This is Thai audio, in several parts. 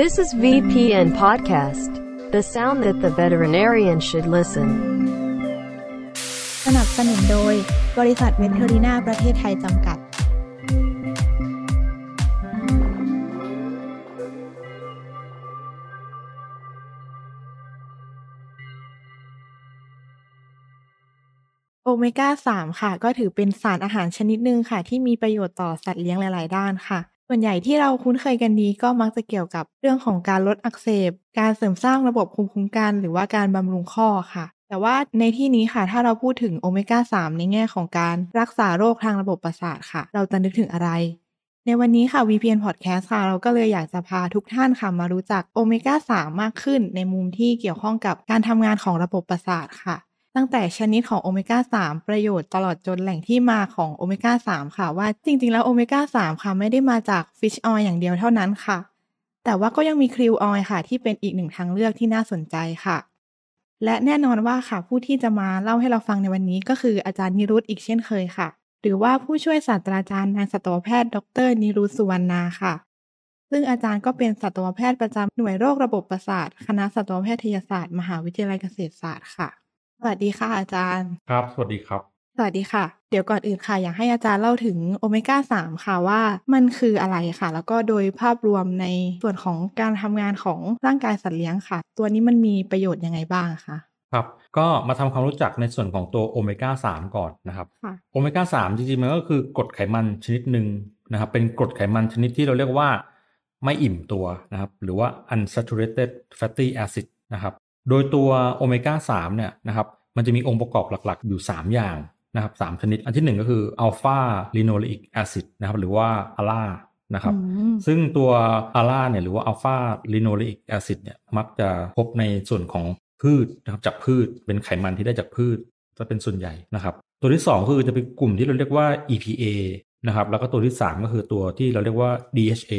This is VPN Podcast, the sound that the veterinarian should listen. สนับสนุนโดย บริษัทเวทเทอรีนาประเทศไทยจำกัด โอเมก้า 3 ค่ะ ก็ถือเป็นสารอาหารชนิดหนึ่งค่ะ ที่มีประโยชน์ต่อสัตว์เลี้ยงหลาย ๆ ด้านค่ะ ส่วนใหญ่ที่เราคุ้นเคยกันดีก็มักจะเกี่ยวกับเรื่องของการลดอักเสบ การเสริมสร้างระบบภูมิคุ้มกัน หรือว่าการบำรุงข้อค่ะ แต่ว่าในที่นี้ค่ะ ถ้าเราพูดถึงโอเมก้า 3 ในแง่ของการรักษาโรคทางระบบประสาทค่ะ เราจะนึกถึงอะไร ในวันนี้ค่ะ VPN Podcast ค่ะ เราก็เลยอยากจะพาทุกท่านค่ะมารู้จักโอเมก้า 3 มากขึ้น ในมุมที่เกี่ยวข้องกับการทำงานของระบบประสาทค่ะ ตั้งแต่ชนิดของโอเมก้า 3 ประโยชน์ตลอดจนแหล่งที่มาของโอเมก้า 3 ค่ะว่าจริง ๆ แล้วโอเมก้า 3 ค่ะไม่ได้มาจากฟิชออยอย่างเดียวเท่านั้นค่ะ แต่ว่าก็ยังมีคริวออยค่ะ ที่เป็นอีกหนึ่งทางเลือกที่น่าสนใจค่ะ และแน่นอนว่าค่ะผู้ที่จะมาเล่าให้เราฟังในวันนี้ก็คืออาจารย์นิรุตอีกเช่นเคยค่ะ หรือว่าผู้ช่วยศาสตราจารย์นายสัตวแพทย์ ดร นิรุตสุวรรณาค่ะซึ่งอาจารย์ก็เป็นสัตวแพทย์ประจำหน่วยโรคระบบประสาท คณะสัตวแพทยศาสตร์ มหาวิทยาลัยเกษตรศาสตร์ค่ะ สวัสดีค่ะอาจารย์ ครับ สวัสดีครับ สวัสดีค่ะ เดี๋ยวก่อนอื่นค่ะ อยากให้อาจารย์เล่าถึงโอเมก้า3ค่ะว่ามันคืออะไรค่ะ แล้วก็โดยภาพรวมในส่วนของการทำงานของร่างกายสัตว์เลี้ยงค่ะ ตัวนี้มันมีประโยชน์ยังไงบ้างคะครับก็มาทำความรู้จักในส่วนของตัวโอเมก้า3ก่อนนะครับค่ะโอเมก้า3จริงๆมันก็คือกรดไขมันชนิดหนึ่งนะครับ เป็นกรดไขมันชนิดที่เราเรียกว่าไม่อิ่มตัวนะครับ หรือว่า unsaturated fatty acid นะครับ โดยตัวโอเมก้า3เนี่ยนะครับมันจะมีองค์ประกอบหลักๆ อยู่ 3 อย่างนะครับสามชนิด อันที่หนึ่งก็คือ alpha-linolenic acid นะครับหรือว่า ALA นะครับอืมซึ่งตัว ALA เนี่ยหรือว่า alpha-linolenic acid เนี่ยมักจะพบในส่วนของพืชนะครับจากพืชเป็นไขมันที่ได้จากพืชจะเป็นส่วนใหญ่นะครับตัวที่ 2 คือจะเป็นกลุ่มที่เราเรียกว่า EPA นะครับแล้วก็ตัวที่ 3 ก็คือตัวที่เราเรียกว่า DHA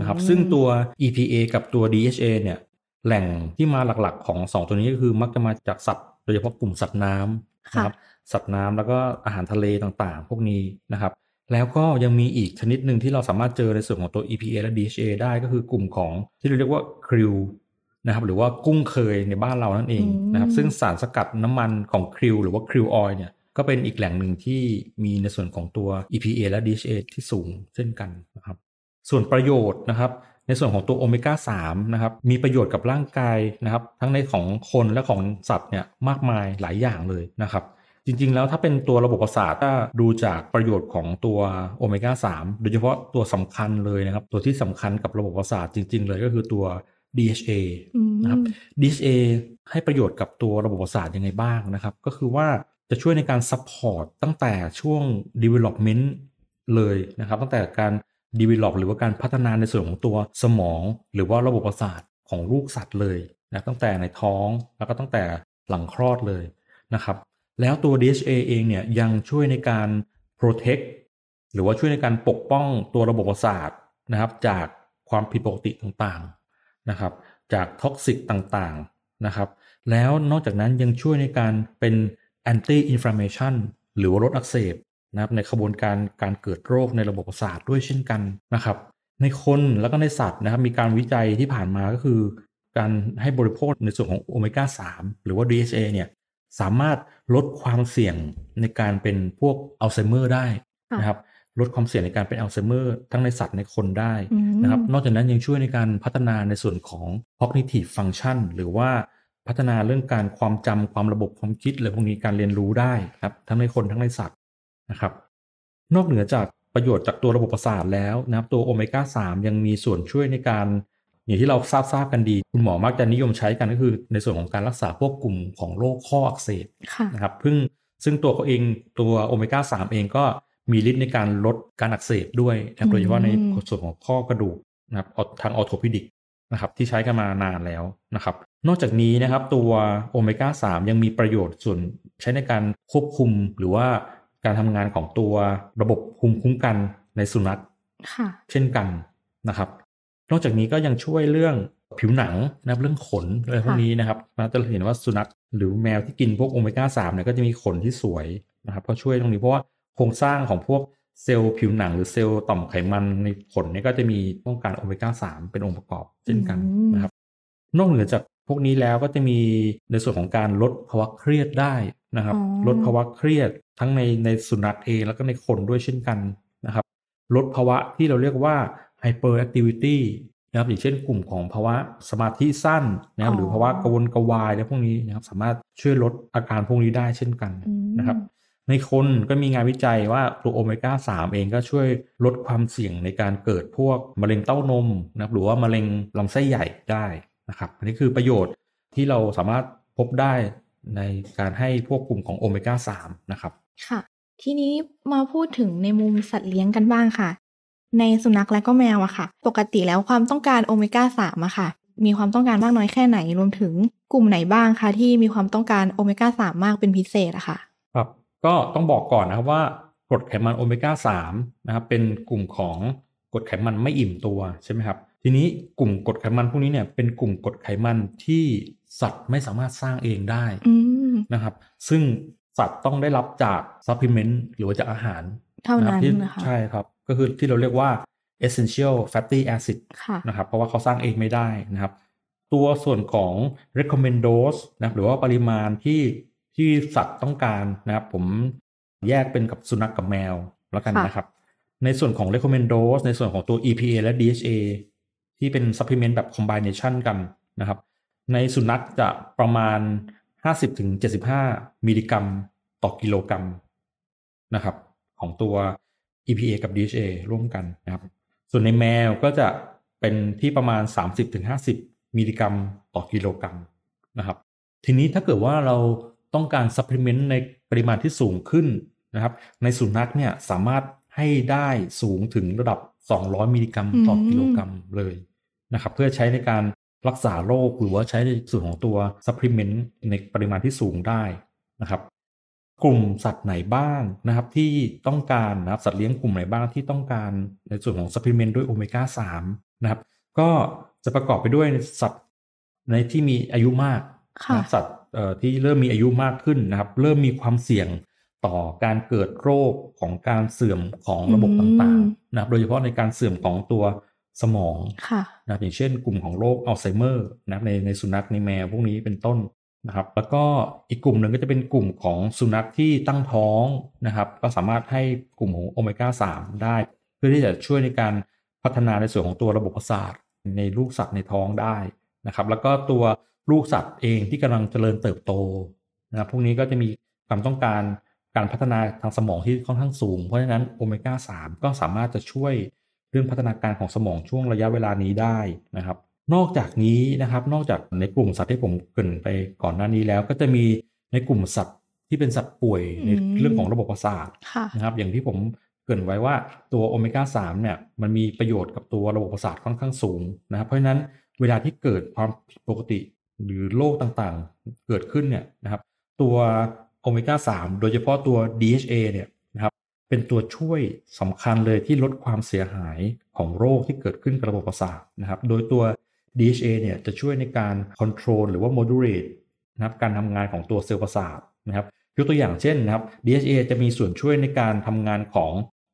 นะครับซึ่งตัว EPA กับตัว DHA เนี่ย แหล่งที่มาหลักๆของ 2 ตัวนี้ก็คือมักจะมาจากสัตว์โดยเฉพาะกลุ่มสัตว์น้ำนะครับสัตว์น้ำแล้วก็อาหารทะเลต่างๆ พวกนี้นะครับ แล้วก็ยังมีอีกชนิดหนึ่งที่เราสามารถเจอในส่วนของตัว EPA และ DHA ได้ก็คือกลุ่มของที่เราเรียกว่าคริวนะครับหรือว่ากุ้งเคยในบ้านเรานั่นเองนะครับซึ่งสารสกัดน้ำมันของคริวหรือว่าคริวออยเนี่ยก็เป็นอีกแหล่งหนึ่งที่มีในส่วนของตัว EPA และ DHA ที่สูงเช่นกันนะครับ ส่วนประโยชน์นะครับ ในส่วนของตัวโอเมก้า3นะครับมีประโยชน์กับร่างกายนะครับทั้งในของคนและของสัตว์เนี่ยมากมายหลายอย่างเลยนะครับจริงๆ แล้วถ้าเป็นตัวระบบประสาทถ้าดูจากประโยชน์ของตัวโอเมก้า3โดยเฉพาะตัวสำคัญเลยนะครับ ตัวที่สำคัญกับระบบประสาทจริง ๆ เลยก็คือตัว DHA อืมนะครับ DHA ให้ประโยชน์กับตัวระบบประสาทยังไงบ้างนะครับ ก็คือว่าจะช่วยในการ support ตั้งแต่ช่วง development เลยนะครับ ตั้งแต่การ develop หรือว่าการพัฒนาในส่วนของตัวสมอง หรือว่าระบบประสาทของลูกสัตว์เลยนะตั้งแต่ในท้องแล้วก็ตั้งแต่หลังคลอดเลยนะครับ แล้วตัว DHA เองเนี่ยยังช่วยในการ protect หรือว่าช่วยในการปกป้องตัวระบบประสาทนะครับ จากความผิดปกติต่างๆนะครับ จากท็อกซิกต่างๆนะครับ แล้วนอกจากนั้นยังช่วยในการเป็น anti inflammation หรือว่าลดอักเสบ นะครับในขบวนการการเกิดโรคในระบบประสาทด้วยเช่นกันนะครับ ในคนแล้วก็ในสัตว์นะครับ มีการวิจัยที่ผ่านมาก็คือ การให้บริโภคในส่วนของโอเมก้า 3 หรือว่า DHA เนี่ยสามารถลดความเสี่ยงในการเป็นพวกอัลไซเมอร์ได้ค่ะนะครับลดความเสี่ยงในการเป็นอัลไซเมอร์ทั้งในสัตว์ในคนได้อืมนะครับ นอกจากนั้นยังช่วยในการพัฒนาในส่วนของ cognitive function หรือว่าพัฒนาเรื่องการความจำความระบบความคิดอะไรพวกนี้การเรียนรู้ได้ครับทั้งในคนทั้งในสัตว์ นะครับ นอกเหนือจากประโยชน์จากตัวระบบประสาทแล้วนะครับตัวโอเมก้า3ยังมีส่วนช่วยในการ อย่างที่เราทราบทราบกันดี คุณหมอมักจะนิยมใช้กันก็คือ ในส่วนของการรักษาพวกกลุ่มของโรคข้ออักเสบค่ะนะครับซึ่งซึ่งตัวเขาเองตัวโอเมก้า3เองก็มีฤทธิ์ในการลดการอักเสบด้วยนะครับโดยเฉพาะในอืมส่วนของข้อกระดูกนะครับทางออโทพิดิกนะครับที่ใช้กันมานานแล้วนะครับ นอกจากนี้นะครับตัวโอเมก้า3ยังมีประโยชน์ส่วนใช้ในการควบคุมหรือว่า การทำงานของตัวระบบภูมิคุ้มกันในสุนัขค่ะเช่นกันนะครับ นอกจากนี้ก็ยังช่วยเรื่องผิวหนังนะครับเรื่องขนอะไรพวกนี้นะครับเราจะเห็นว่าสุนัขหรือแมวที่กินพวกโอเมก้า3เนี่ยก็จะมีขนที่สวยนะครับก็ช่วยตรงนี้เพราะว่าโครงสร้างของพวกเซลล์ผิวหนังหรือเซลล์ต่อมไขมันในขนเนี่ยก็จะมีต้องการโอเมก้าสามเป็นองค์ประกอบเช่นกันอืมนะครับ นอกเหนือจากพวกนี้แล้วก็จะมีในส่วนของการลดภาวะเครียดได้นะครับอ๋อลดภาวะเครียดทั้งในในสุนัขเองแล้วก็ในคนด้วยเช่นกันนะครับ ลดภาวะที่เราเรียกว่า hyperactivity นะครับอย่างเช่นกลุ่มของภาวะสมาธิสั้นนะครับหรือภาวะกระวนกระวายและพวกนี้นะครับสามารถช่วยลดอาการพวกนี้ได้เช่นกันอืมนะครับ ในคนก็มีงานวิจัยว่าตัวโอเมก้า 3 เองก็ช่วยลดความเสี่ยงในการเกิดพวกมะเร็งเต้านมนะครับหรือว่ามะเร็งลำไส้ใหญ่ได้นะครับอันนี้คือประโยชน์ที่เราสามารถพบได้ในการให้พวกกลุ่มของโอเมก้า 3 นะครับ ค่ะ ทีนี้มาพูดถึงในมุมสัตว์เลี้ยงกันบ้างค่ะ ในสุนัขและก็แมวอะค่ะ ปกติแล้วความต้องการโอเมก้าสามอะค่ะ มีความต้องการมากน้อยแค่ไหนรวมถึงกลุ่มไหนบ้างคะที่มีความต้องการโอเมก้าสามมากเป็นพิเศษอะค่ะ ครับ ก็ต้องบอกก่อนนะครับว่ากรดไขมันโอเมก้า3นะครับเป็นกลุ่มของกรดไขมันไม่อิ่มตัวใช่ไหมครับ ทีนี้กลุ่มกรดไขมันพวกนี้เนี่ยเป็นกลุ่มกรดไขมันที่สัตว์ไม่สามารถสร้างเองได้อืมนะครับ ซึ่ง สัตว์ต้องได้รับจากซัพพลีเมนต์หรือว่าจากอาหาร เท่านั้นที่นะคะใช่ครับ ก็คือที่เราเรียกว่า essential fatty acid ค่ะนะครับ เพราะว่าเขาสร้างเองไม่ได้นะครับ ตัวส่วนของ recommend dose นะครับหรือว่าปริมาณที่ที่สัตว์ต้องการนะครับ ผมแยกเป็นกับสุนัขกกับแมวแล้วกันค่ะนะครับ ในส่วนของ recommend dose ในส่วนของตัว EPA และ DHA ที่เป็น supplement แบบ combination กันนะครับ ในสุนัขจะประมาณ 50-75มิลลิกรัมต่อกิโลกรัมนะครับ ของตัว EPA กับ DHA ร่วมกันนะครับ ส่วนในแมวก็จะเป็นที่ประมาณ 30-50 มิลลิกรัมต่อกิโลกรัมนะครับ ทีนี้ถ้าเกิดว่าเราต้องการ supplement ในปริมาณที่สูงขึ้นนะครับ ในสุนัขเนี่ยสามารถให้ได้สูงถึงระดับ 200 มิลลิกรัมต่อกิโลกรัมเลยนะครับ เพื่อใช้ในการ รักษาโรคหรือว่าใช้ในส่วนของตัว supplement ในปริมาณที่สูงได้นะครับ กลุ่มสัตว์ไหนบ้างนะครับที่ต้องการนะครับสัตว์เลี้ยงกลุ่มไหนบ้างที่ต้องการในส่วนของ supplement ด้วยโอเมก้า3นะครับ ก็จะประกอบไปด้วยสัตว์ในที่มีอายุมากค่ะนะสัตว์เอ่อที่เริ่มมีอายุมากขึ้นนะครับ เริ่มมีความเสี่ยงต่อการเกิดโรคของการเสื่อมของระบบอืมต่างๆนะครับ โดยเฉพาะในการเสื่อมของตัว สมองค่ะนะครับอย่างเช่นกลุ่มของโรคอัลไซเมอร์นะครับในในสุนัขในแมวพวกนี้เป็นต้นนะครับ แล้วก็อีกกลุ่มหนึ่งก็จะเป็นกลุ่มของสุนัขที่ตั้งท้องนะครับ ก็สามารถให้กลุ่มของโอเมก้า3ได้ เพื่อที่จะช่วยในการพัฒนาในส่วนของตัวระบบประสาทในลูกสัตว์ในท้องได้นะครับ แล้วก็ตัวลูกสัตว์เองที่กำลังเจริญเติบโตนะครับพวกนี้ก็จะมีความต้องการการพัฒนาทางสมองที่ค่อนข้างสูง เพราะฉะนั้นโอเมก้า3ก็สามารถจะช่วย เรื่องพัฒนาการของสมองช่วงระยะเวลานี้ได้นะครับ นอกจากนี้นะครับ นอกจากในกลุ่มสัตว์ที่ผมเกรินไปก่อนหน้านี้แล้ว ก็จะมีในกลุ่มสัตว์ที่เป็นสัตว์ป่วยในอืมเรื่องของระบบประสาทค่ะนะครับ อย่างที่ผมเกรินไว้ว่าตัวโอเมก้า3เนี่ยมันมีประโยชน์กับตัวระบบประสาทค่อนข้างสูงนะครับ เพราะฉะนั้นเวลาที่เกิดความผิดปกติหรือโรคต่างๆ เกิดขึ้นเนี่ยนะครับ ตัวโอเมก้า3โดยเฉพาะตัว DHA เนี่ยนะครับ เป็นตัวช่วยสำคัญเลยที่ลดความเสียหายของโรคที่เกิดขึ้นกับระบบประสาทนะครับ โดยตัว DHA เนี่ยจะช่วยในการ control หรือว่า moderate นะครับการทำงานของตัวเซลล์ประสาทนะครับยกตัวอย่างเช่นนะครับ DHA จะมีส่วนช่วยในการทำงานของ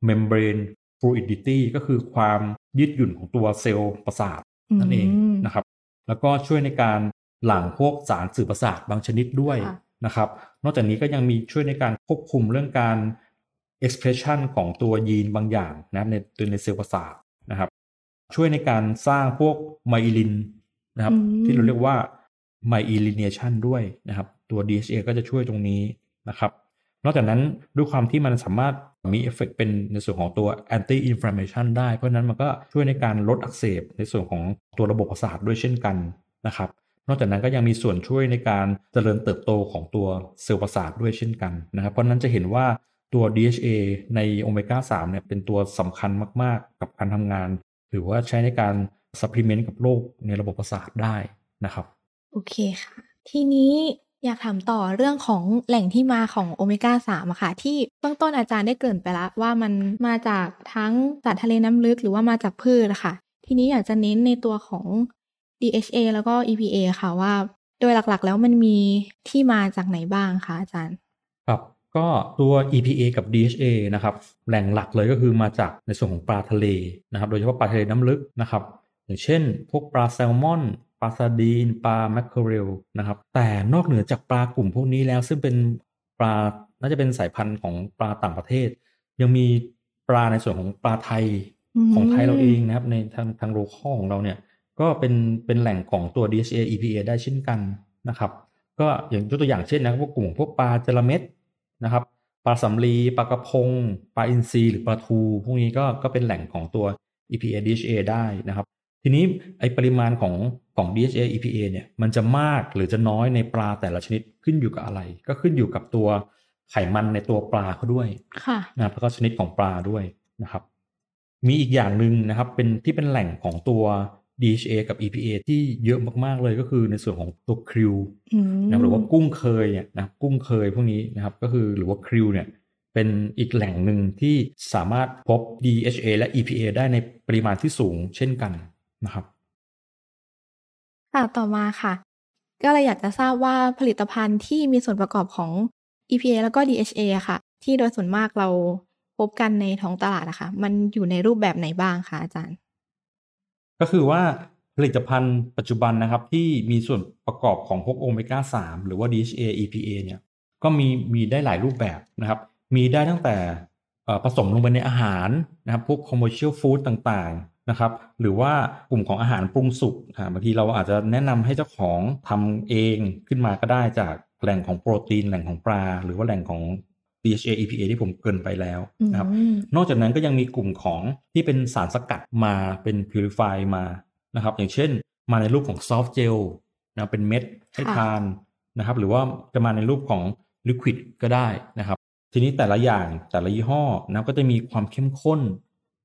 membrane fluidity ก็คือความยืดหยุ่นของตัวเซลล์ประสาทนั่นเองนะครับ แล้วก็ช่วยในการหลั่งพวกสารสื่อประสาทบางชนิดด้วยนะครับ นอกจากนี้ก็ยังมีช่วยในการควบคุมเรื่องการ expression ของตัวยีนบางอย่างนะครับในตัวในเซลล์ประสาทนะครับ ช่วยในการสร้างพวกไมลินนะครับอืมที่เราเรียกว่า myelination ด้วยนะครับ ตัว DHA ก็จะช่วยตรงนี้นะครับ นอกจากนั้นด้วยความที่มันสามารถมีเอฟเฟกเป็นในส่วนของตัว anti inflammation ได้เพราะฉะนั้นมันก็ช่วยในการลดอักเสบในส่วนของตัวระบบประสาทด้วยเช่นกันนะครับ นอกจากนั้นก็ยังมีส่วนช่วยในการเจริญเติบโตของตัวเซลล์ประสาทด้วยเช่นกันนะครับ เพราะฉะนั้นจะเห็นว่า ตัว DHA ในโอเมก้า3เนี่ยเป็นตัวสำคัญมาก ๆ กับการทำงาน หรือว่าใช้ในการ supplement กับโรคในระบบประสาทได้นะครับ โอเคค่ะ ทีนี้อยากถามต่อเรื่องของแหล่งที่มาของโอเมก้าสามอะค่ะ ที่เบื้องต้นอาจารย์ได้เกริ่นไปแล้วว่ามันมาจากทั้งสัตว์ทะเลน้ำลึกหรือว่ามาจากพืชอะค่ะ ทีนี้อยากจะเน้นในตัวของ DHA แล้วก็ EPA ค่ะว่า โดยหลักๆ แล้วมันมีที่มาจากไหนบ้างคะอาจารย์ ครับ ก็ตัว EPA กับ DHA นะครับแหล่งหลักเลยก็คือมาจากในส่วนของปลาทะเลนะครับโดยเฉพาะปลาทะเลน้ำลึกนะครับอย่างเช่น พวกปลาแซลมอนปลาซาดีนปลาแมคเคอเรลนะครับแต่นอกเหนือจากปลากลุ่มพวกนี้แล้ว ซึ่งเป็นปลาน่าจะเป็นสายพันธุ์ของปลาต่างประเทศ ยังมีปลาในส่วนของปลาไทยของไทยเราเองนะครับในทางทางโลคอลของเราเนี่ยก็เป็นเป็นแหล่งของตัว DHA EPA ได้เช่นกันนะครับก็อย่างยกตัวอย่างเช่นนะพวกกลุ่มพวกปลาจระเม็ด นะครับปลาสำลีปลากระพงปลาอินทรีหรือปลาทูพวกนี้ก็ก็เป็นแหล่งของตัว EPA DHA ได้นะครับ ทีนี้ไอปริมาณของของ DHA EPA เนี่ยมันจะมากหรือจะน้อยในปลาแต่ละชนิดขึ้นอยู่กับอะไร ก็ขึ้นอยู่กับตัวไขมันในตัวปลาเขาด้วยนะครับแล้วก็ชนิดของปลาด้วยนะครับ มีอีกอย่างหนึ่งนะครับ เป็นที่เป็นแหล่งของตัว DHA กับ EPA ที่เยอะมากๆเลยก็คือในส่วนของตัวคริวนะหรือว่ากุ้งเคยเนี่ยนะกุ้งเคยพวกนี้นะครับก็คือหรือว่าคริวเนี่ยเป็นอีกแหล่งหนึ่งที่สามารถพบ DHA และ EPA ได้ในปริมาณที่สูงเช่นกันนะครับค่ะต่อมาค่ะ ก็เลยอยากจะทราบว่าผลิตภัณฑ์ที่มีส่วนประกอบของ EPA แล้วก็ DHA ค่ะ ที่โดยส่วนมากเราพบกันในท้องตลาดนะคะ มันอยู่ในรูปแบบไหนบ้างคะอาจารย์ ก็คือว่าผลิตภัณฑ์ปัจจุบันนะครับที่มีส่วนประกอบของพวกโอเมก้า 3 หรือว่า DHA EPA เนี่ยก็มีมีได้หลายรูปแบบนะครับ มีได้ตั้งแต่ผสมลงไปในอาหารนะครับพวก commercial food ต่างๆนะครับหรือว่ากลุ่มของอาหารปรุงสุกบางทีเราอาจจะแนะนำให้เจ้าของทำเองขึ้นมาก็ได้จากแหล่งของโปรตีนแหล่งของปลา หรือว่าแหล่งของ DHA EPA ที่ผมเกินไปแล้วนะครับนอกจากนั้นก็ยังมีกลุ่มของที่เป็นสารสกัดมาเป็น purify มานะครับอย่างเช่น มาในรูปของ soft gel นะเป็นเม็ดให้ทานนะครับ หรือว่าจะมาในรูปของ liquid ก็ได้นะครับ ทีนี้แต่ละอย่างแต่ละยี่ห้อนะก็จะมีความเข้มข้น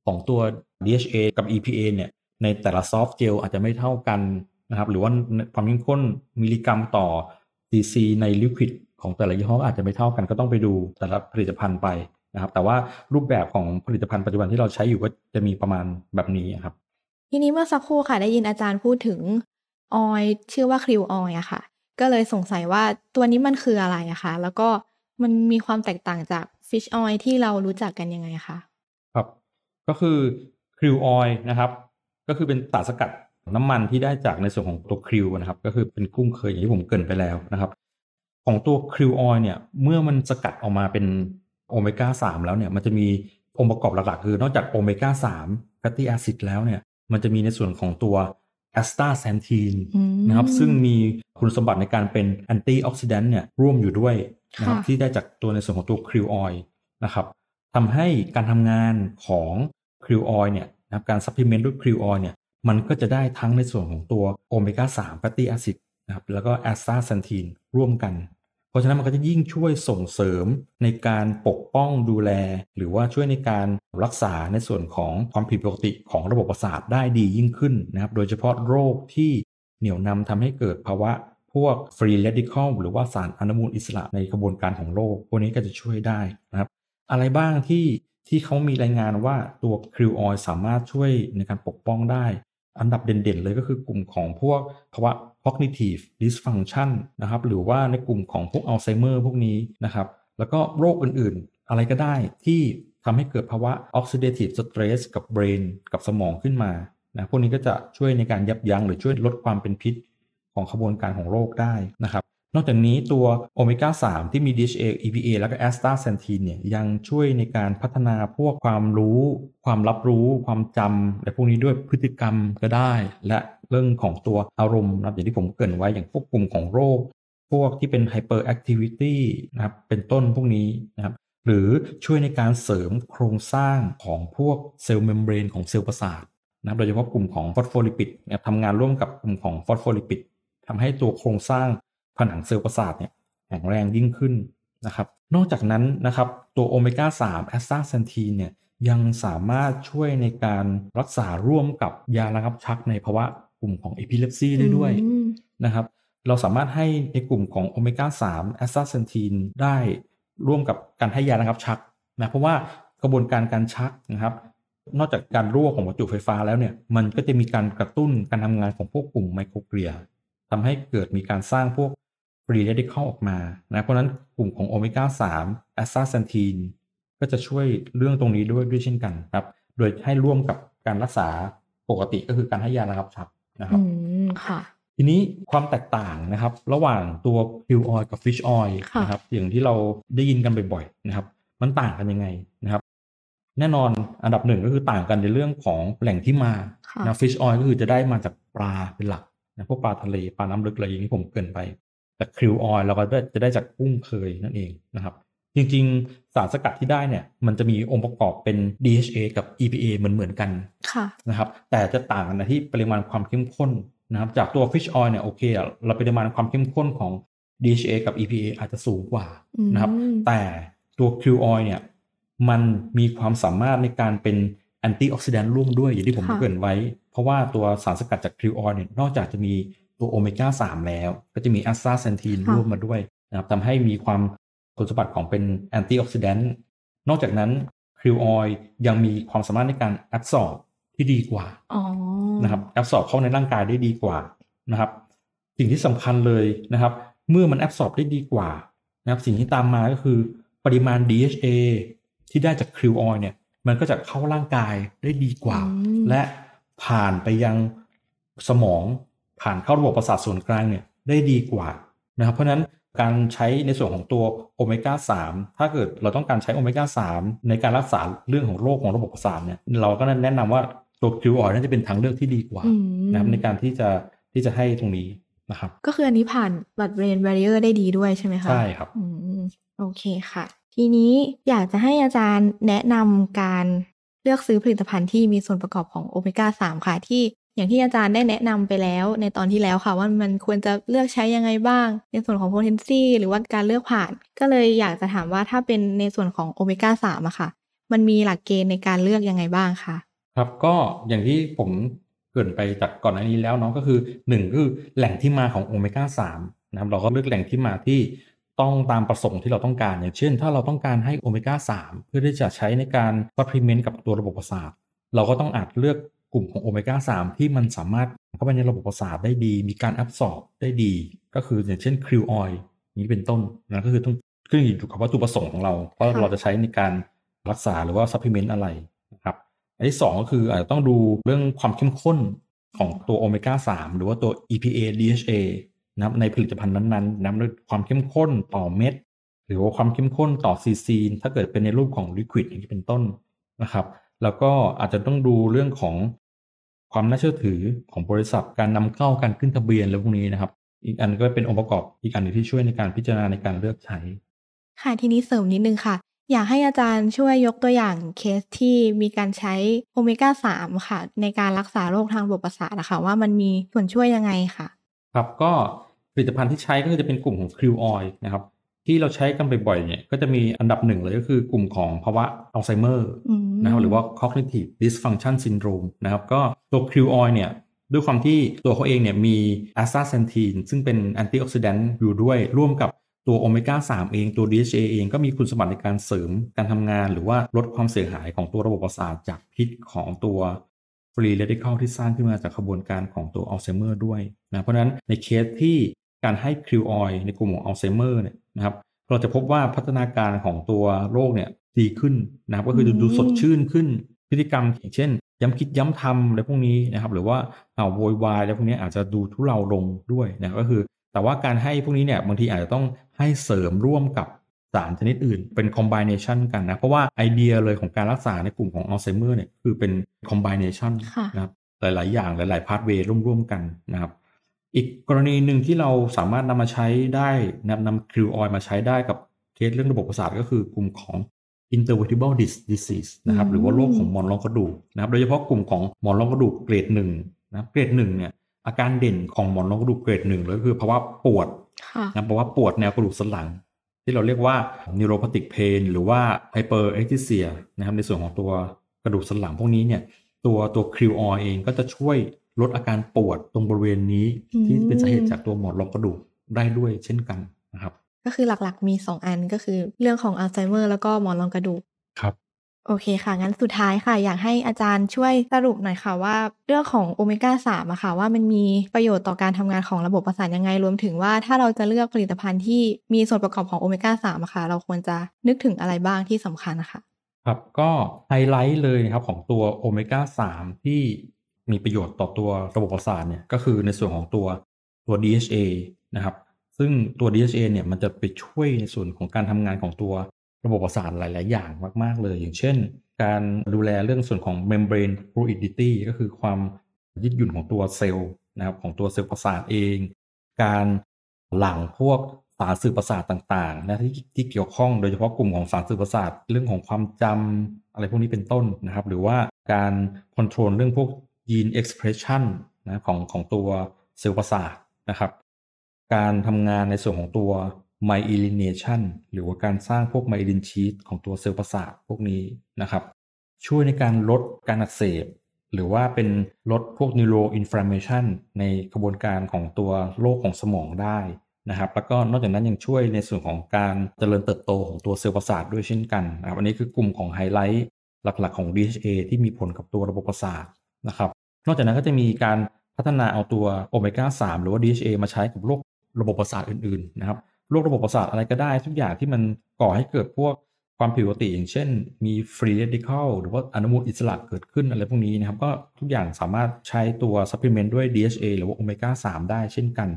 ของตัว DHA กับ EPA เนี่ยในแต่ละ soft gel อาจจะไม่เท่ากันนะครับ หรือว่าความเข้มข้นมิลลิกรัมต่อ cc ใน liquid ของแต่ละยี่ห้ออาจจะไม่เท่ากันก็ต้องไปดูแต่ละผลิตภัณฑ์ไปนะครับ แต่ว่ารูปแบบของผลิตภัณฑ์ปัจจุบันที่เราใช้อยู่ก็จะมีประมาณแบบนี้ครับ ทีนี้เมื่อสักครู่ค่ะได้ยินอาจารย์พูดถึงออยชื่อว่าคริวออยอะค่ะ ก็เลยสงสัยว่าตัวนี้มันคืออะไรอะคะแล้วก็มันมีความแตกต่างจากฟิชออยที่เรารู้จักกันยังไงคะครับ ก็คือ krill oil นะครับ ก็คือเป็นสารสกัดน้ำมันที่ได้จากในส่วนของตัว krill นะครับ ก็คือเป็นกุ้งเคยอย่างที่ผมเกริ่นไปแล้วนะครับ ของตัว krill oil เนี่ยเมื่อมันสกัดออกมาเป็นโอเมก้าสามแล้วเนี่ยมันจะมีองค์ประกอบหลักๆคือนอกจากโอเมก้าสาม fatty acid แล้วเนี่ยมันจะมีในส่วนของตัว astaxanthin นะครับซึ่งมีคุณสมบัติในการเป็น antioxidant เนี่ยร่วมอยู่ด้วยนะครับที่ได้จากตัวในส่วนของตัว krill oil นะครับทำให้การทำงานของ krill oil เนี่ยนะครับการ supplement ด้วย krill oil เนี่ยมันก็จะได้ทั้งในส่วนของตัวโอเมก้าสาม fatty acid นะครับแล้วก็ astaxanthin ร่วมกัน เพราะฉะนั้นมันก็จะยิ่งช่วยส่งเสริมในการปกป้องดูแล หรือว่าช่วยในการรักษาในส่วนของความผิดปกติของระบบประสาทได้ดียิ่งขึ้นนะครับ โดยเฉพาะโรคที่เหนี่ยวนำทำให้เกิดภาวะพวกฟรีเรดิคอลหรือว่าสารอนุมูลอิสระในกระบวนการของโรคพวกนี้ก็จะช่วยได้นะครับ อะไรบ้างที่ที่เขามีรายงานว่าตัวคริวออยสามารถช่วยในการปกป้องได้ อันดับเด่นๆเลยก็คือกลุ่มของพวกภาวะ cognitive dysfunction นะครับหรือว่าในกลุ่มของพวกอัลไซเมอร์พวกนี้นะครับแล้วก็โรคอื่นๆ อะไรก็ได้ที่ทำให้เกิดภาวะ oxidative stress กับ brain กับสมองขึ้นมานะพวกนี้ก็จะช่วยในการยับยั้งหรือช่วยลดความเป็นพิษของขบวนการของโรคได้นะครับ นอกจากนี้ตัวโอเมก้า 3 ที่มี DHA EPA แล้วก็ astaxanthin เนี่ยยังช่วยในการพัฒนาพวกความรู้ ความรับรู้ความจำและพวกนี้ด้วยพฤติกรรมก็ได้ และเรื่องของตัวอารมณ์นะอย่างที่ผมเกริ่นไว้อย่างพวกกลุ่มของโรค พวกที่เป็น hyperactivity นะครับเป็นต้นพวกนี้นะครับหรือช่วยในการเสริมโครงสร้างของพวก cell membrane ของเซลล์ประสาทนะครับโดยเฉพาะกลุ่มของ phospholipid ทำงานร่วมกับกลุ่มของ phospholipid ทำให้ตัวโครงสร้าง ผนังเซลล์ประสาทเนี่ยแข็งแรงยิ่งขึ้นนะครับ นอกจากนั้นนะครับตัวโอเมก้า3 astaxanthin เนี่ยยังสามารถช่วยในการรักษาร่วมกับยาระงับชักในภาวะกลุ่มของ epilepsy ได้ด้วยนะครับเราสามารถให้ในกลุ่มของโอเมก้า3 astaxanthin ได้ร่วมกับการให้ยาระงับชักนะเพราะว่ากระบวนการการชักนะครับนอกจากการรั่วของประจุไฟฟ้าแล้วเนี่ยมันก็จะมีการกระตุ้นการทำงานของพวกกลุ่ม microglia ทำให้เกิดมีการสร้างพวก free radical ออกมานะเพราะฉะนั้นกลุ่มของโอเมก้า3 astaxanthin ก็จะช่วยเรื่องตรงนี้ด้วยด้วยเช่นกันครับ โดยให้ร่วมกับการรักษาปกติก็คือการให้ยาระงับชักนะครับอืมค่ะ ทีนี้ความแตกต่างนะครับ ระหว่างตัวคิวออยกับฟิชออยค่ะนะครับอย่างที่เราได้ยินกันบ่อยๆนะครับ มันต่างกันยังไงนะครับ แน่นอนอันดับหนึ่งก็คือต่างกันในเรื่องของแหล่งที่มาค่ะนะฟิชออยก็คือจะได้มาจากปลาเป็นหลักนะพวกปลาทะเลปลาน้ำลึกอะไรอย่างที่ผมเกรินไป แต่คิวออยเราก็จะได้จากกุ้งเคยนั่นเองนะครับจริงๆ สารสกัดที่ได้เนี่ยมันจะมีองค์ประกอบเป็น DHA กับ EPA เหมือนเหมือนๆกันค่ะนะครับแต่จะต่างกันนะที่ปริมาณความเข้มข้นนะครับจากตัว fish oil เนี่ยโอเคอะเราปริมาณความเข้มข้นของ DHA กับ EPA อาจจะสูงกว่าอืมนะครับแต่ตัว Q oil เนี่ยมันมีความสามารถในการเป็นแอนตี้ออกซิแดนต์ร่วมด้วยอย่างที่ผมค่ะเกริ่นไว้ เพราะว่าตัวสารสกัดจาก Q oil เนี่ยนอกจากจะมี ตัวโอเมก้า3แล้ว ก็จะมี astaxanthin ร่วมมาด้วยนะครับทำให้มีความคุณสมบัติของเป็นแอนตี้ออกซิแดนต์นอกจากนั้น Q oil ยังมีความสามารถในการ absorb ที่ดีกว่าอ๋อนะครับ absorb เข้าในร่างกายได้ดีกว่านะครับ สิ่งที่สำคัญเลยนะครับ เมื่อมัน absorb ได้ดีกว่านะครับ สิ่งที่ตามมาก็คือปริมาณ DHA ที่ได้จาก krill oil เนี่ย มันก็จะเข้าร่างกายได้ดีกว่าอืมและผ่านไปยังสมอง ผ่านเข้าระบบประสาทส่วนกลางเนี่ยได้ดีกว่านะครับเพราะฉะนั้นการใช้ในส่วนของตัวโอเมก้า3ถ้าเกิดเราต้องการใช้โอเมก้า3ในการรักษาเรื่องของโรคของระบบประสาทเนี่ยเราก็แนะนำว่าตัว krill oil น่าจะเป็นทางเลือกที่ดีกว่าอืมนะครับในการที่จะที่จะให้ตรงนี้นะครับ ก็คืออันนี้ผ่านบัตรเบรน b บ r เ i อร์ได้ดีด้วยใช่ไหมคะใช่ครับอืมโอเคค่ะ ทีนี้อยากจะให้อาจารย์แนะนำการเลือกซื้อผลิตภัณฑ์ที่มีส่วนประกอบของโอเมก้า3ค่ะที่ อย่างที่อาจารย์ได้แนะนำไปแล้วในตอนที่แล้วค่ะว่ามันควรจะเลือกใช้ยังไงบ้าง ในส่วนของ potency หรือว่าการเลือกผ่าน ก็เลยอยากจะถามว่าถ้าเป็นในส่วนของโอเมก้า3อะค่ะ มันมีหลักเกณฑ์ในการเลือกยังไงบ้างคะครับก็อย่างที่ผมเกริ่นไปจากก่อนหน้านี้แล้วเนาะก็คือหนึ่งคือแหล่งที่มาของโอเมก้าสามนะครับเราก็เลือกแหล่งที่มาที่ตรงตามประสงค์ที่เราต้องการ อย่างเช่น ถ้าเราต้องการให้โอเมก้าสามเพื่อที่จะใช้ในการ supplement กับตัวระบบประสาท เราก็ต้องอาจเลือก กลุ่มของโอเมก้าสามที่มันสามารถเข้าไปในระบบประสาทได้ดี มีการ absorb ได้ดี ก็คืออย่างเช่น krill oil นี้เป็นต้นนะก็คือต้องขึ้นอยู่กับวัตถุประสงค์ของเราว่าค่ะเราจะใช้ในการรักษาหรือว่า supplement อะไรนะครับอันที่สองก็คืออาจจะต้องดูเรื่องความเข้มข้นของตัวโอเมก้า3หรือว่าตัว EPA DHA นะครับในผลิตภัณฑ์นั้นๆนะครับด้วยความเข้มข้นต่อเม็ด หรือว่าความเข้มข้นต่อซีซีถ้าเกิดเป็นในรูปของ liquid อย่างที่เป็นต้นนะครับ แล้วก็อาจจะต้องดูเรื่องของ ความน่าเชื่อถือของบริษัทการนำเข้าการขึ้นทะเบียนอะไรพวกนี้นะครับ อีกอันก็เป็นองค์ประกอบอีกอันหนึงที่ช่วยในการพิจารณาในการเลือกใช้ ค่ะทีนี้เสริมนิดนึงค่ะ อยากให้อาจารย์ช่วยยกตัวอย่างเคสที่มีการใช้โอเมก้า3ค่ะ ในการรักษาโรคทางระบบประสาทนะคะว่ามันมีส่วนช่วยยังไงค่ะ ครับก็ผลิตภัณฑ์ที่ใช้ก็จะเป็นกลุ่มของคิวออยนะครับที่เราใช้กันบ่อยๆเนี่ยก็จะมีอันดับหนึ่งเลยก็คือกลุ่มของภาวะอัลไซเมอร์อืม นะครับหรือว่า cognitive dysfunction syndrome นะครับก็ตัว krill oil เนี่ยด้วยความที่ตัวเขาเองเนี่ยมี a s t a z e n t i n ซึ่งเป็น antioxidant อยู่ด้วยร่วมกับตัวโอเมก้า 3 เองตัว DHA เองก็มีคุณสมบัติในการเสริมการทำงาน หรือว่าลดความเสียหายของตัวระบบประสาทจากพิษของตัว free radical ที่สร้างขึ้นมาจากขบวนการของตัวอัลไซเมอร์ด้วยนะเพราะฉะนั้นในเคสที่การให้ krill oil ในกลุ่มของอัลไซเมอร์เนี่ยนะครับเราจะพบว่าพัฒนาการของตัวโรคเนี่ย ดีขึ้นนะครับก็คือดูดูสดชื่นขึ้นพฤติกรรมอย่างเช่น ย้ำคิดย้ำทำอะไรพวกนี้นะครับ หรือว่าเห่าโวยวายอะไรพวกนี้อาจจะดูทุเลาลงด้วยนะก็คือ แต่ว่าการให้พวกนี้เนี่ยบางทีอาจจะต้องให้เสริมร่วมกับสารชนิดอื่นเป็น combination กันนะเพราะว่าไอเดียเลยของการรักษาในกลุ่มของอัลไซเมอร์เนี่ยคือเป็นcombination ค่ะนะครับหลาย ๆ อย่างหลาย ๆ pathway ร่วม ๆ กันนะครับ อีกกรณีหนึ่งที่เราสามารถนำมาใช้ได้นำนำ krill oil มาใช้ได้กับเคสเรื่องระบบประสาทก็คือกลุ่มของ intervertebral disc disease นะครับอืมหรือว่าโรคของหมอนรองกระดูกนะครับโดยเฉพาะกลุ่มของหมอนรองกระดูกเกรดหนึ่งนะครับเกรดหนึ่งเนี่ยอาการเด่นของหมอนรองกระดูกเกรดหนึ่งเลยก็คือภาวะปวดค่ะนะเพราะว่าปวดแนวกระดูกสันหลัง ที่เราเรียกว่า neuropathic pain หรือว่า hyperexia นะครับในส่วนของตัวกระดูกสันหลังพวกนี้เนี่ยตัวตัวคิวอเองก็จะช่วยลดอาการปวดตรงบริเวณนี้อืมที่เป็นสาเหตุจากตัวหมอนรองกระดูกได้ด้วยเช่นกันนะครับ ก็คือหลักๆ มีสองอันก็คือเรื่องของอัลไซเมอร์แล้วก็หมอนรองกระดูกครับโอเคค่ะ งั้นสุดท้ายค่ะ อยากให้อาจารย์ช่วยสรุปหน่อยค่ะว่าเรื่องของโอเมก้าสามอะค่ะ ว่ามันมีประโยชน์ต่อการทำงานของระบบประสาทยังไงรวมถึงว่าถ้าเราจะเลือกผลิตภัณฑ์ที่มีส่วนประกอบของโอเมก้าสามอะค่ะ เราควรจะนึกถึงอะไรบ้างที่สำคัญนะคะครับก็ไฮไลท์เลยนะครับของตัวโอเมก้า3ที่มีประโยชน์ต่อตัวระบบประสาทเนี่ยก็คือในส่วนของตัวตัว DHA นะครับ ซึ่งตัว DHA เนี่ยมันจะไปช่วยในส่วนของการทำงานของตัวระบบประสาทหลาย ๆ อย่างมากๆเลย อย่างเช่น การดูแลเรื่องส่วนของ membrane fluidity ก็คือความยืดหยุ่นของตัวเซลล์นะครับของตัวเซลล์ประสาทเอง การหลั่งพวกสารสื่อประสาทต่างๆนะที่ที่เกี่ยวข้องโดยเฉพาะกลุ่มของสารสื่อประสาทเรื่องของความจำอะไรพวกนี้เป็นต้นนะครับ หรือว่าการคอนโทรลเรื่องพวกยีนเอ็กซ์เพรสชันนะของของตัวเซลล์ประสาทนะครับ การทำงานในส่วนของตัว myelination หรือว่าการสร้างพวก myelin sheath ของตัวเซลล์ประสาทพวกนี้นะครับ ช่วยในการลดการอักเสบ หรือว่าเป็นลดพวก neuroinflammation ในกระบวนการของตัวโรคของสมองได้นะครับ แล้วก็นอกจากนั้นยังช่วยในส่วนของการเจริญเติบโตของตัวเซลล์ประสาทด้วยเช่นกันนะครับอันนี้คือกลุ่มของไฮไลท์หลักๆของ DHA ที่มีผลกับตัวระบบประสาทนะครับ นอกจากนั้นก็จะมีการพัฒนาเอาตัวโอเมก้า3หรือว่า DHA มาใช้กับโรค ระบบประสาทอื่นๆนะครับโรคระบบประสาทอะไรก็ได้ทุกอย่างที่มันก่อให้เกิดพวกความผิดปกติอย่างเช่น มี free radical หรือว่าอนุมูลอิสระเกิดขึ้นอะไรพวกนี้นะครับ ก็ทุกอย่างสามารถใช้ตัว supplement ด้วย DHA หรือว่าโอเมก้า3ได้เช่นกัน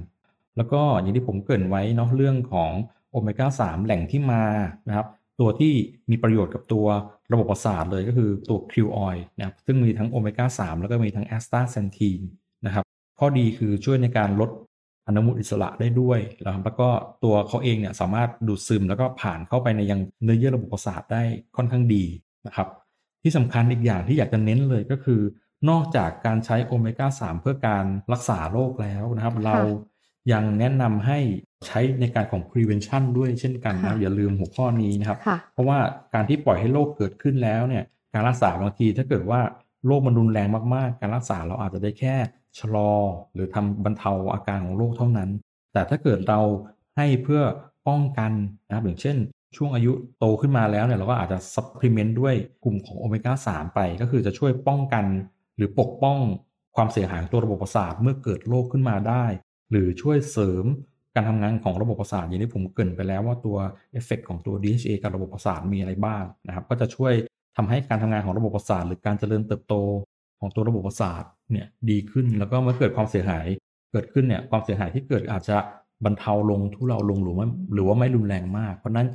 แล้วก็อย่างที่ผมเกริ่นไว้เนาะเรื่องของโอเมก้า3แหล่งที่มานะครับตัวที่มีประโยชน์กับตัวระบบประสาทเลยก็คือตัว krill oil นะครับซึ่งมีทั้งโอเมก้า3แล้วก็มีทั้ง astaxanthin นะครับข้อดีคือช่วยในการลด อนุมูลอิสระได้ด้วยนะครับแล้วก็ตัวเขาเองเนี่ยสามารถดูดซึมแล้วก็ผ่านเข้าไปในยังเนื้อเยื่อระบบประสาทได้ค่อนข้างดีนะครับที่สำคัญอีกอย่างที่อยากจะเน้นเลยก็คือ นอกจากการใช้โอเมก้า 3 เพื่อการรักษาโรคแล้วนะครับ เรายังแนะนำให้ใช้ในการของ prevention ด้วยเช่นกันนะอย่าลืมหัวข้อนี้นะครับ เพราะว่าการที่ปล่อยให้โรคเกิดขึ้นแล้วเนี่ยการรักษาบางทีถ้าเกิดว่าโรคมันรุนแรงมากๆ การรักษาเราอาจจะได้แค่ ชะลอหรือทำบรรเทาอาการของโรคเท่านั้น แต่ถ้าเกิดเราให้เพื่อป้องกันนะครับอย่างเช่น ช่วงอายุโตขึ้นมาแล้วเนี่ยเราก็อาจจะ supplement ด้วยกลุ่มของโอเมก้า3ไป ก็คือจะช่วยป้องกัน หรือปกป้องความเสียหายของตัวระบบประสาทเมื่อเกิดโรคขึ้นมาได้ หรือช่วยเสริมการทำงานของระบบประสาทอย่างที่ผมเกริ่นไปแล้วว่าตัวเอฟเฟกของตัว DHA กับระบบประสาทมีอะไรบ้างนะครับ ก็จะช่วยทำให้การทำงานของระบบประสาทหรือการเจริญเติบโตของตัวระบบประสาท เนี่ยดีขึ้นแล้วก็เมื่อเกิดความเสียหายเกิดขึ้นเนี่ยความเสียหายที่เกิดอาจจะบรรเทาลงทุเลาลงหรือว่าหรือว่าไม่รุนแรงมาก เพราะนั้น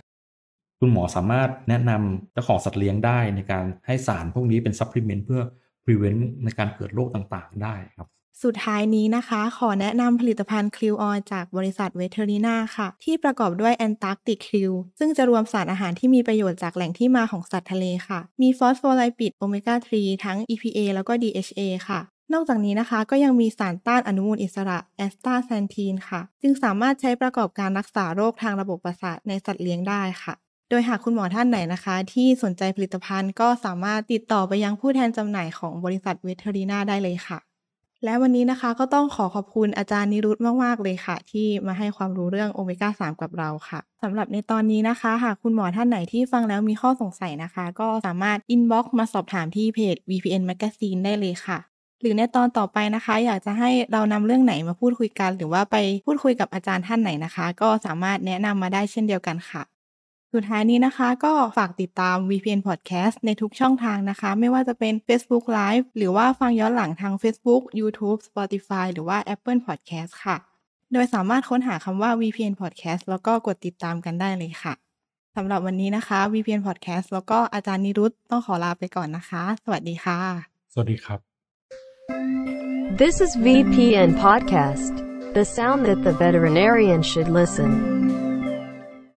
คุณหมอสามารถแนะนำเจ้าของสัตว์เลี้ยงได้ในการให้สารพวกนี้เป็น supplement เพื่อ prevent ในการเกิดโรคต่างๆ ได้ครับสุดท้ายนี้นะคะ ขอแนะนำผลิตภัณฑ์ krill oil จากบริษัทเวเทอรีนาค่ะ ที่ประกอบด้วย Antarctic krillซึ่งจะรวมสารอาหารที่มีประโยชน์จากแหล่งที่มาของสัตว์ทะเลค่ะ มี phospholipid โอเมก้า 3 ทั้ง EPA แล้วก็ DHA ค่ะ นอกจากนี้นะคะก็ยังมีสารต้านอนุมูลอิสระ astaxanthin ค่ะ จึงสามารถใช้ประกอบการรักษาโรคทางระบบประสาทในสัตว์เลี้ยงได้ค่ะ โดยหากคุณหมอท่านไหนนะคะ ที่สนใจผลิตภัณฑ์ก็สามารถติดต่อไปยังผู้แทนจำหน่ายของบริษัทเวเทอรีนาได้เลยค่ะ และวันนี้นะคะก็ต้องขอขอบคุณอาจารย์นิรุตมาก ๆ เลยค่ะ ที่มาให้ความรู้เรื่องโอเมก้า 3 กับเราค่ะสำหรับในตอนนี้นะคะ หากคุณหมอท่านไหนที่ฟังแล้วมีข้อสงสัยนะคะ ก็สามารถอินบ็อกซ์มาสอบถามที่เพจ VPN Magazine ได้เลยค่ะ หรือในตอนต่อไปนะคะ อยากจะให้เรานำเรื่องไหนมาพูดคุยกัน หรือว่าไปพูดคุยกับอาจารย์ท่านไหนนะคะ ก็สามารถแนะนำมาได้เช่นเดียวกันค่ะสุดท้ายนี้นะคะก็ฝากติดตาม VPN Podcast ในทุกช่องทางนะคะ ไม่ว่าจะเป็น Facebook Live หรือว่าฟังย้อนหลังทาง Facebook YouTube Spotify หรือว่า Apple Podcast ค่ะ โดยสามารถค้นหาคำว่า VPN Podcast แล้วก็กดติดตามกันได้เลยค่ะสำหรับวันนี้นะคะ VPN Podcast แล้วก็อาจารย์นิรุตต้องขอลาไปก่อนนะคะ สวัสดีค่ะ สวัสดีครับ This is VPN Podcast, the sound that the veterinarian should listen.